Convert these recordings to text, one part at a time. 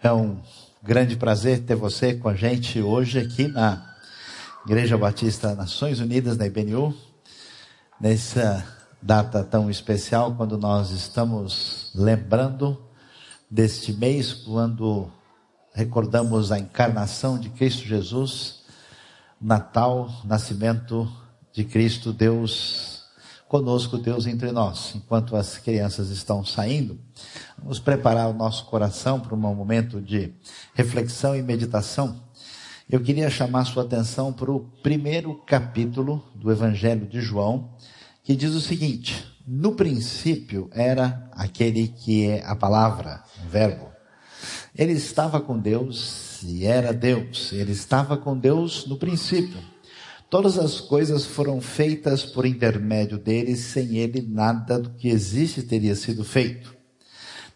É um grande prazer ter você com a gente hoje aqui na Igreja Batista Nações Unidas, na IBNU, nessa data tão especial, quando nós estamos lembrando deste mês, quando recordamos a encarnação de Cristo Jesus, Natal, nascimento de Cristo, Deus conosco, Deus entre nós. Enquanto as crianças estão saindo, vamos preparar o nosso coração para um momento de reflexão e meditação. Eu queria chamar sua atenção para o primeiro capítulo do Evangelho de João, que diz o seguinte: No princípio era aquele que é a palavra, o verbo. Ele estava com Deus e era Deus. Ele estava com Deus no princípio. Todas as coisas foram feitas por intermédio dele, sem ele nada do que existe teria sido feito.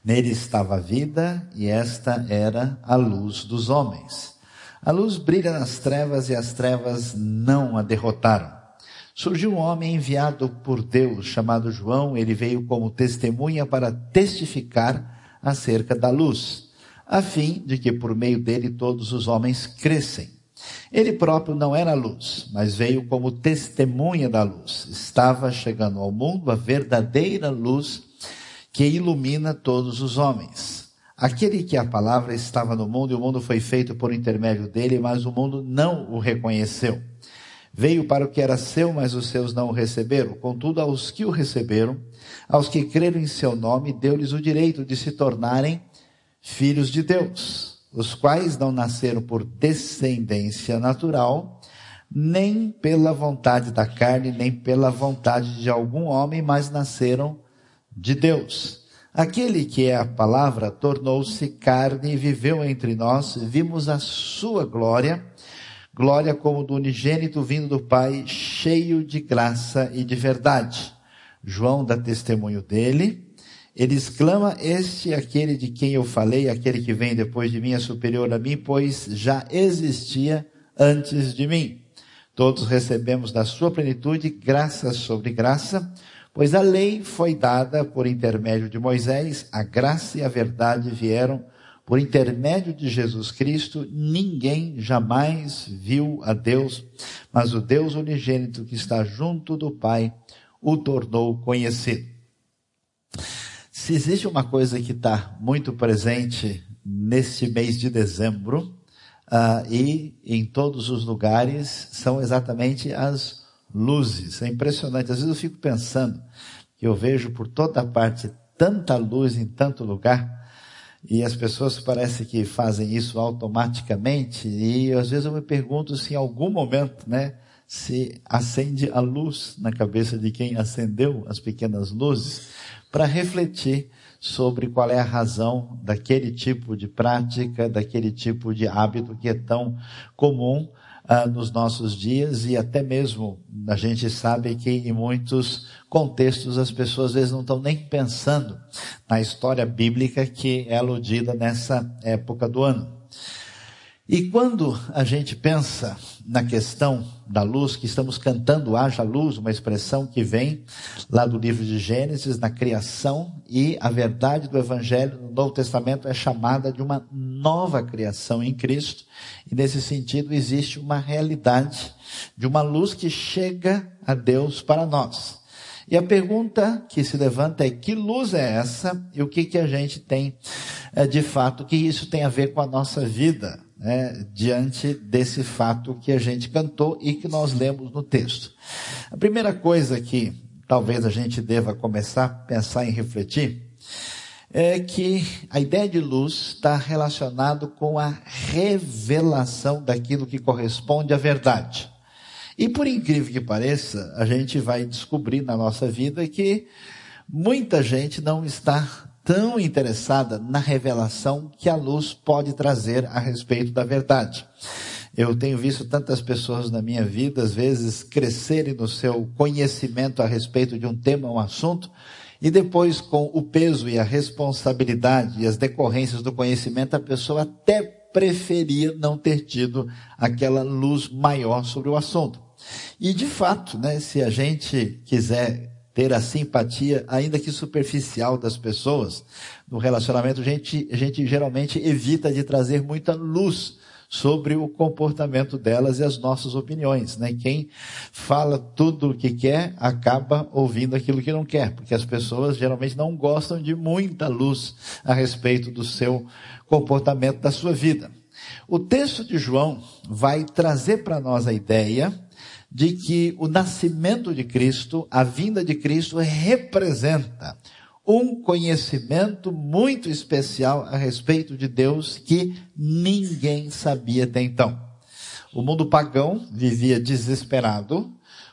Nele estava a vida, e esta era a luz dos homens. A luz brilha nas trevas, e as trevas não a derrotaram. Surgiu um homem enviado por Deus, chamado João, ele veio como testemunha para testificar acerca da luz, a fim de que por meio dele todos os homens crescem. Ele próprio não era luz, mas veio como testemunha da luz. Estava chegando ao mundo a verdadeira luz que ilumina todos os homens. Aquele que a palavra estava no mundo e o mundo foi feito por intermédio dele, mas o mundo não o reconheceu. Veio para o que era seu, mas os seus não o receberam. Contudo, aos que o receberam, aos que creram em seu nome, deu-lhes o direito de se tornarem filhos de Deus os quais não nasceram por descendência natural, nem pela vontade da carne, nem pela vontade de algum homem, mas nasceram de Deus. Aquele que é a palavra tornou-se carne e viveu entre nós, vimos a sua glória, glória como do unigênito vindo do Pai, cheio de graça e de verdade. João dá testemunho dele, ele exclama: Este é aquele de quem eu falei, aquele que vem depois de mim é superior a mim, pois já existia antes de mim. Todos recebemos da sua plenitude graça sobre graça, pois a lei foi dada por intermédio de Moisés, a graça e a verdade vieram por intermédio de Jesus Cristo. Ninguém jamais viu a Deus, mas o Deus unigênito que está junto do Pai o tornou conhecido. Se existe uma coisa que está muito presente neste mês de dezembro, uh, e em todos os lugares, são exatamente as luzes. É impressionante. Às vezes eu fico pensando que eu vejo por toda parte tanta luz em tanto lugar, e as pessoas parece que fazem isso automaticamente, e às vezes eu me pergunto se em algum momento, né, se acende a luz na cabeça de quem acendeu as pequenas luzes para refletir sobre qual é a razão daquele tipo de prática, daquele tipo de hábito que é tão comum uh, nos nossos dias e até mesmo a gente sabe que em muitos contextos as pessoas às vezes não estão nem pensando na história bíblica que é aludida nessa época do ano. E quando a gente pensa na questão da luz, que estamos cantando haja luz, uma expressão que vem lá do livro de Gênesis, na criação, e a verdade do Evangelho no Novo Testamento é chamada de uma nova criação em Cristo, e nesse sentido existe uma realidade de uma luz que chega a Deus para nós. E a pergunta que se levanta é: que luz é essa e o que, que a gente tem eh, de fato que isso tem a ver com a nossa vida? Né, diante desse fato que a gente cantou e que nós lemos no texto. A primeira coisa que talvez a gente deva começar a pensar e refletir é que a ideia de luz está relacionado com a revelação daquilo que corresponde à verdade. E por incrível que pareça, a gente vai descobrir na nossa vida que muita gente não está tão interessada na revelação que a luz pode trazer a respeito da verdade. Eu tenho visto tantas pessoas na minha vida, às vezes, crescerem no seu conhecimento a respeito de um tema, um assunto, e depois, com o peso e a responsabilidade e as decorrências do conhecimento, a pessoa até preferia não ter tido aquela luz maior sobre o assunto. E de fato, né, se a gente quiser ter a simpatia, ainda que superficial, das pessoas. No relacionamento, a gente, a gente geralmente evita de trazer muita luz sobre o comportamento delas e as nossas opiniões, né? Quem fala tudo o que quer acaba ouvindo aquilo que não quer, porque as pessoas geralmente não gostam de muita luz a respeito do seu comportamento da sua vida. O texto de João vai trazer para nós a ideia de que o nascimento de Cristo, a vinda de Cristo representa um conhecimento muito especial a respeito de Deus que ninguém sabia até então. O mundo pagão vivia desesperado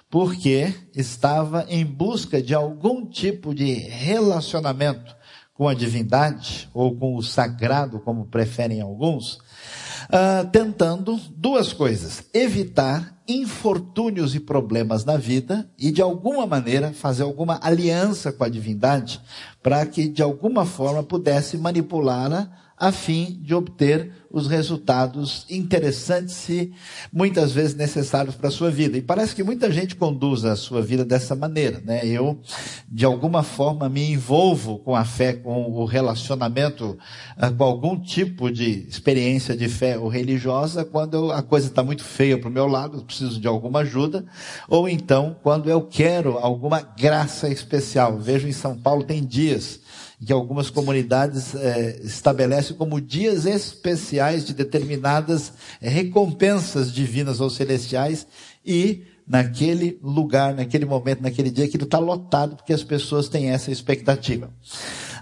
porque estava em busca de algum tipo de relacionamento com a divindade ou com o sagrado, como preferem alguns, uh, tentando duas coisas: evitar infortúnios e problemas na vida e de alguma maneira fazer alguma aliança com a divindade para que de alguma forma pudesse manipulá-la a fim de obter os resultados interessantes e muitas vezes necessários para a sua vida. E parece que muita gente conduz a sua vida dessa maneira, né? Eu, de alguma forma, me envolvo com a fé, com o relacionamento, ah, com algum tipo de experiência de fé ou religiosa, quando a coisa está muito feia para o meu lado, preciso de alguma ajuda, ou então quando eu quero alguma graça especial. Vejo em São Paulo tem dias que algumas comunidades é, estabelecem como dias especiais de determinadas recompensas divinas ou celestiais e naquele lugar, naquele momento, naquele dia, aquilo está lotado porque as pessoas têm essa expectativa.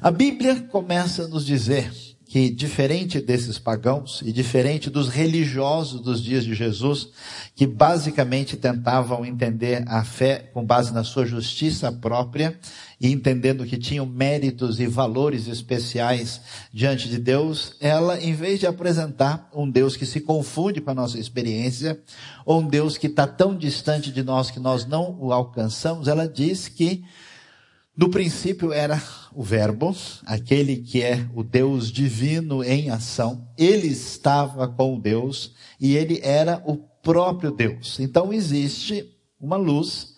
A Bíblia começa a nos dizer que diferente desses pagãos e diferente dos religiosos dos dias de Jesus, que basicamente tentavam entender a fé com base na sua justiça própria e entendendo que tinham méritos e valores especiais diante de Deus, ela, em vez de apresentar um Deus que se confunde com a nossa experiência, ou um Deus que está tão distante de nós que nós não o alcançamos, ela diz que no princípio era o Verbo, aquele que é o Deus divino em ação. Ele estava com Deus e ele era o próprio Deus. Então existe uma luz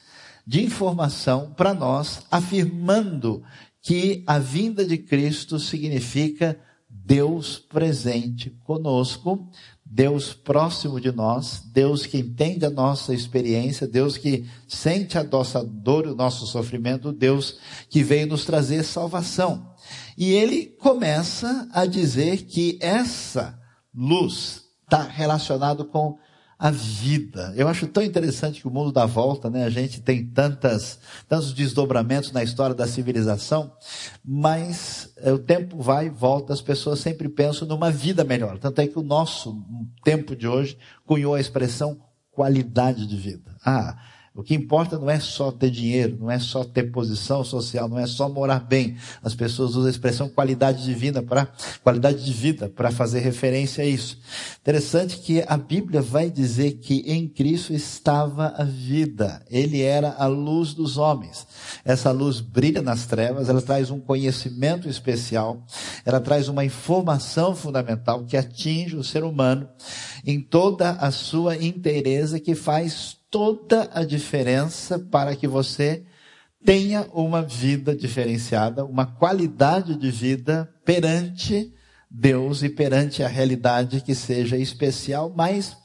de informação para nós afirmando que a vinda de Cristo significa Deus presente conosco Deus próximo de nós, Deus que entende a nossa experiência, Deus que sente a nossa dor o nosso sofrimento, Deus que veio nos trazer salvação. E ele começa a dizer que essa luz está relacionado com a vida. Eu acho tão interessante que o mundo dá volta, né? A gente tem tantas, tantos desdobramentos na história da civilização, mas é, o tempo vai e volta, as pessoas sempre pensam numa vida melhor. Tanto é que o nosso tempo de hoje cunhou a expressão qualidade de vida. Ah, o que importa não é só ter dinheiro, não é só ter posição social, não é só morar bem. As pessoas usam a expressão qualidade divina para qualidade de vida para fazer referência a isso. Interessante que a Bíblia vai dizer que em Cristo estava a vida. Ele era a luz dos homens. Essa luz brilha nas trevas, ela traz um conhecimento especial, ela traz uma informação fundamental que atinge o ser humano em toda a sua inteireza que faz toda a diferença para que você tenha uma vida diferenciada, uma qualidade de vida perante Deus e perante a realidade que seja especial, mas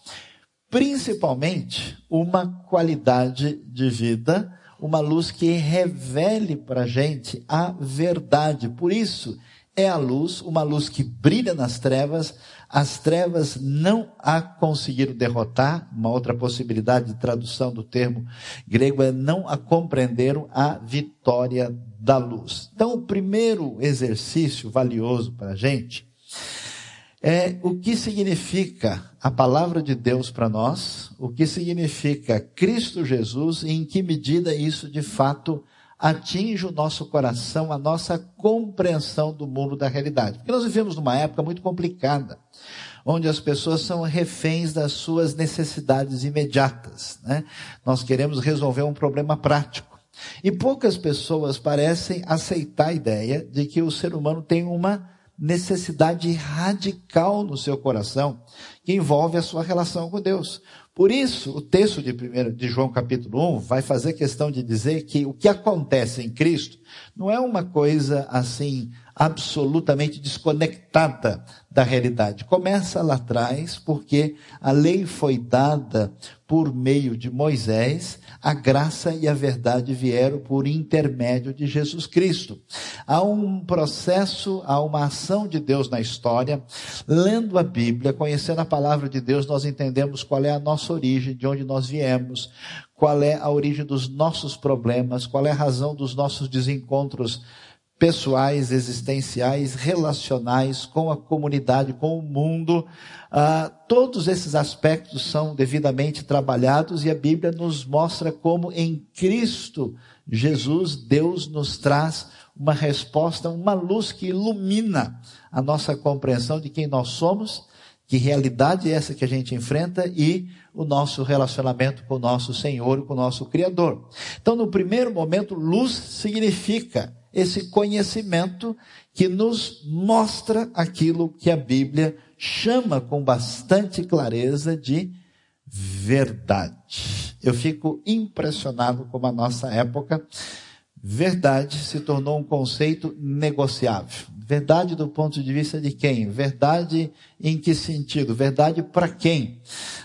principalmente uma qualidade de vida, uma luz que revele para a gente a verdade. Por isso, é a luz, uma luz que brilha nas trevas, as trevas não a conseguiram derrotar, uma outra possibilidade de tradução do termo grego é não a compreenderam a vitória da luz. Então, o primeiro exercício valioso para a gente é o que significa a palavra de Deus para nós, o que significa Cristo Jesus e em que medida isso de fato atinge o nosso coração, a nossa compreensão do mundo da realidade. Porque nós vivemos numa época muito complicada, onde as pessoas são reféns das suas necessidades imediatas. Né? Nós queremos resolver um problema prático. E poucas pessoas parecem aceitar a ideia de que o ser humano tem uma necessidade radical no seu coração, que envolve a sua relação com Deus. Por isso, o texto de, primeiro, de João capítulo 1 vai fazer questão de dizer que o que acontece em Cristo não é uma coisa assim absolutamente desconectada da realidade. Começa lá atrás, porque a lei foi dada por meio de Moisés, a graça e a verdade vieram por intermédio de Jesus Cristo. Há um processo, há uma ação de Deus na história. Lendo a Bíblia, conhecendo a palavra de Deus, nós entendemos qual é a nossa origem, de onde nós viemos, qual é a origem dos nossos problemas, qual é a razão dos nossos desencontros pessoais, existenciais, relacionais com a comunidade, com o mundo. Ah, todos esses aspectos são devidamente trabalhados e a Bíblia nos mostra como em Cristo Jesus, Deus nos traz uma resposta, uma luz que ilumina a nossa compreensão de quem nós somos, que realidade é essa que a gente enfrenta e o nosso relacionamento com o nosso Senhor, com o nosso Criador. Então, no primeiro momento, luz significa esse conhecimento que nos mostra aquilo que a Bíblia chama com bastante clareza de verdade. Eu fico impressionado como a nossa época, verdade se tornou um conceito negociável. Verdade do ponto de vista de quem? Verdade em que sentido? Verdade para quem?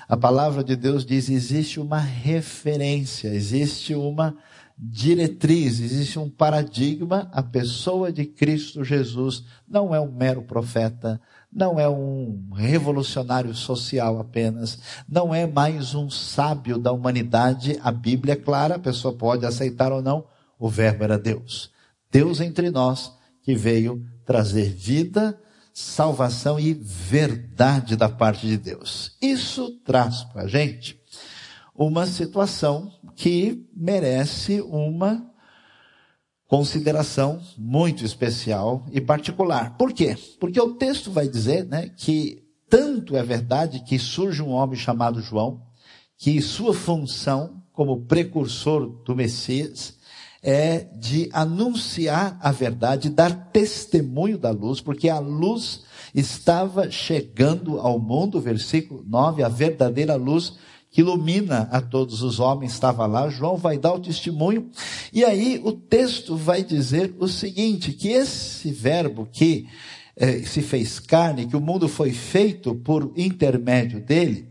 A palavra de Deus diz: existe uma referência, existe uma diretriz, existe um paradigma, a pessoa de Cristo Jesus não é um mero profeta, não é um revolucionário social apenas, não é mais um sábio da humanidade. A Bíblia é clara, a pessoa pode aceitar ou não, o Verbo era Deus. Deus entre nós que veio trazer vida, salvação e verdade da parte de Deus. Isso traz para a gente uma situação que merece uma consideração muito especial e particular. Por quê? Porque o texto vai dizer né, que tanto é verdade que surge um homem chamado João, que sua função como precursor do Messias é de anunciar a verdade, dar testemunho da luz, porque a luz estava chegando ao mundo, versículo 9, a verdadeira luz que ilumina a todos os homens, estava lá, João vai dar o testemunho, e aí o texto vai dizer o seguinte, que esse verbo que eh, se fez carne, que o mundo foi feito por intermédio dele,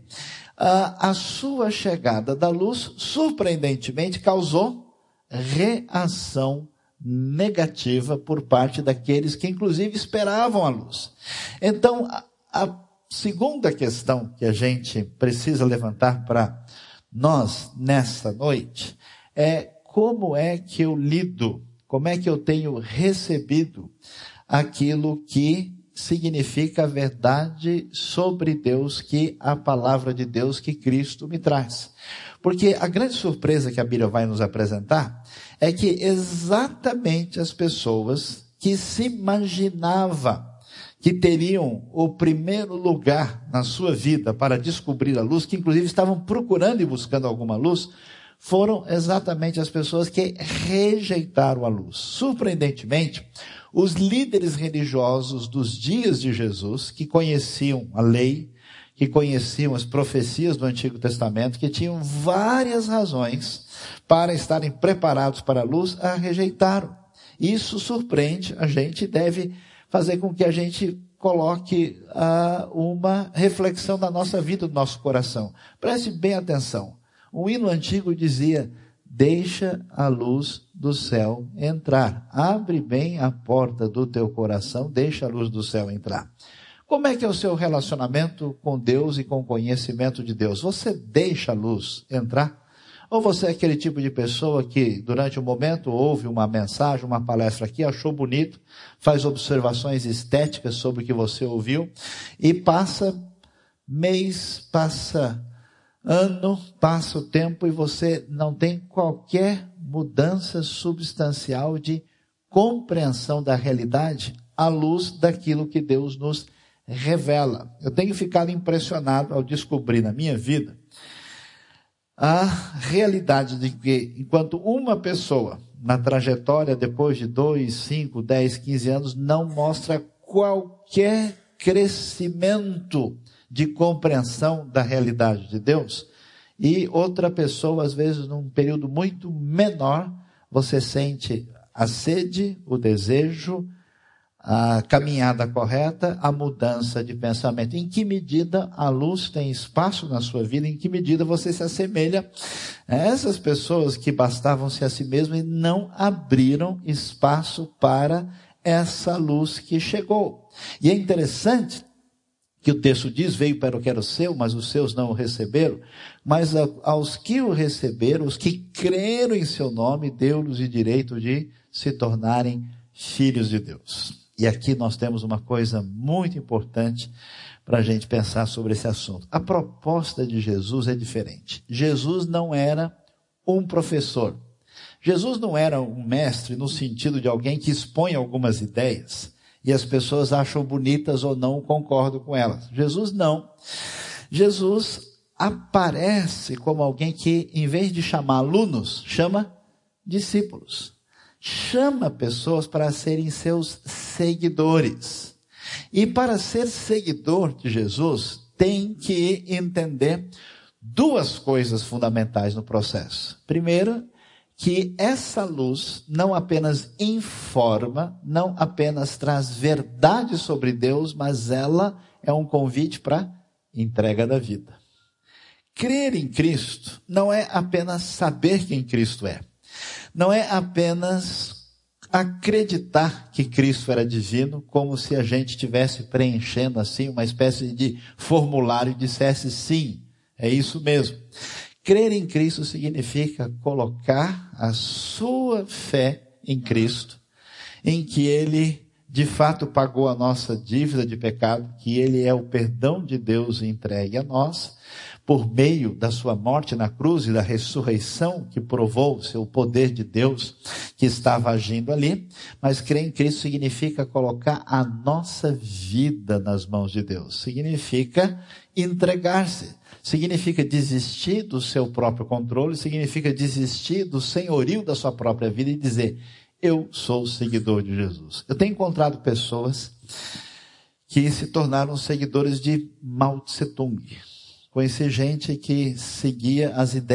a, a sua chegada da luz, surpreendentemente, causou reação negativa por parte daqueles que inclusive esperavam a luz. Então, a, segunda questão que a gente precisa levantar para nós nessa noite é como é que eu lido, como é que eu tenho recebido aquilo que significa a verdade sobre Deus que a palavra de Deus que Cristo me traz. Porque a grande surpresa que a Bíblia vai nos apresentar é que exatamente as pessoas que se imaginava que teriam o primeiro lugar na sua vida para descobrir a luz, que inclusive estavam procurando e buscando alguma luz, foram exatamente as pessoas que rejeitaram a luz. Surpreendentemente, os líderes religiosos dos dias de Jesus, que conheciam a lei, que conheciam as profecias do Antigo Testamento, que tinham várias razões para estarem preparados para a luz, a rejeitaram. Isso surpreende, a gente deve fazer com que a gente coloque uh, uma reflexão da nossa vida, do nosso coração. Preste bem atenção. Um hino antigo dizia: Deixa a luz do céu entrar. Abre bem a porta do teu coração, deixa a luz do céu entrar. Como é que é o seu relacionamento com Deus e com o conhecimento de Deus? Você deixa a luz entrar? Ou você é aquele tipo de pessoa que, durante um momento, ouve uma mensagem, uma palestra aqui, achou bonito, faz observações estéticas sobre o que você ouviu e passa mês, passa ano, passa o tempo e você não tem qualquer mudança substancial de compreensão da realidade à luz daquilo que Deus nos revela. Eu tenho ficado impressionado ao descobrir na minha vida a realidade de que, enquanto uma pessoa, na trajetória depois de 2, 5, 10, 15 anos, não mostra qualquer crescimento de compreensão da realidade de Deus, E outra pessoa, às vezes, num período muito menor, você sente a sede, o desejo, a caminhada correta, a mudança de pensamento. Em que medida a luz tem espaço na sua vida? Em que medida você se assemelha a essas pessoas que bastavam-se a si mesmas e não abriram espaço para essa luz que chegou? E é interessante que o texto diz: veio para o que era seu, mas os seus não o receberam. Mas aos que o receberam, os que creram em seu nome, deu-lhes o direito de se tornarem filhos de Deus. E aqui nós temos uma coisa muito importante para a gente pensar sobre esse assunto. A proposta de Jesus é diferente. Jesus não era um professor. Jesus não era um mestre no sentido de alguém que expõe algumas ideias e as pessoas acham bonitas ou não concordam com elas. Jesus não. Jesus aparece como alguém que, em vez de chamar alunos, chama discípulos chama pessoas para serem seus seguidores. E para ser seguidor de Jesus, tem que entender duas coisas fundamentais no processo. Primeiro, que essa luz não apenas informa, não apenas traz verdade sobre Deus, mas ela é um convite para entrega da vida. Crer em Cristo não é apenas saber quem Cristo é não é apenas acreditar que Cristo era divino, como se a gente estivesse preenchendo assim uma espécie de formulário e dissesse sim, é isso mesmo. Crer em Cristo significa colocar a sua fé em Cristo, em que Ele de fato pagou a nossa dívida de pecado, que Ele é o perdão de Deus entregue a nós, por meio da sua morte na cruz e da ressurreição que provou o seu poder de Deus que estava agindo ali, mas crer em Cristo significa colocar a nossa vida nas mãos de Deus, significa entregar-se, significa desistir do seu próprio controle, significa desistir do senhorio da sua própria vida e dizer: Eu sou seguidor de Jesus. Eu tenho encontrado pessoas que se tornaram seguidores de Mao Tse Tung Conheci gente que seguia as ideias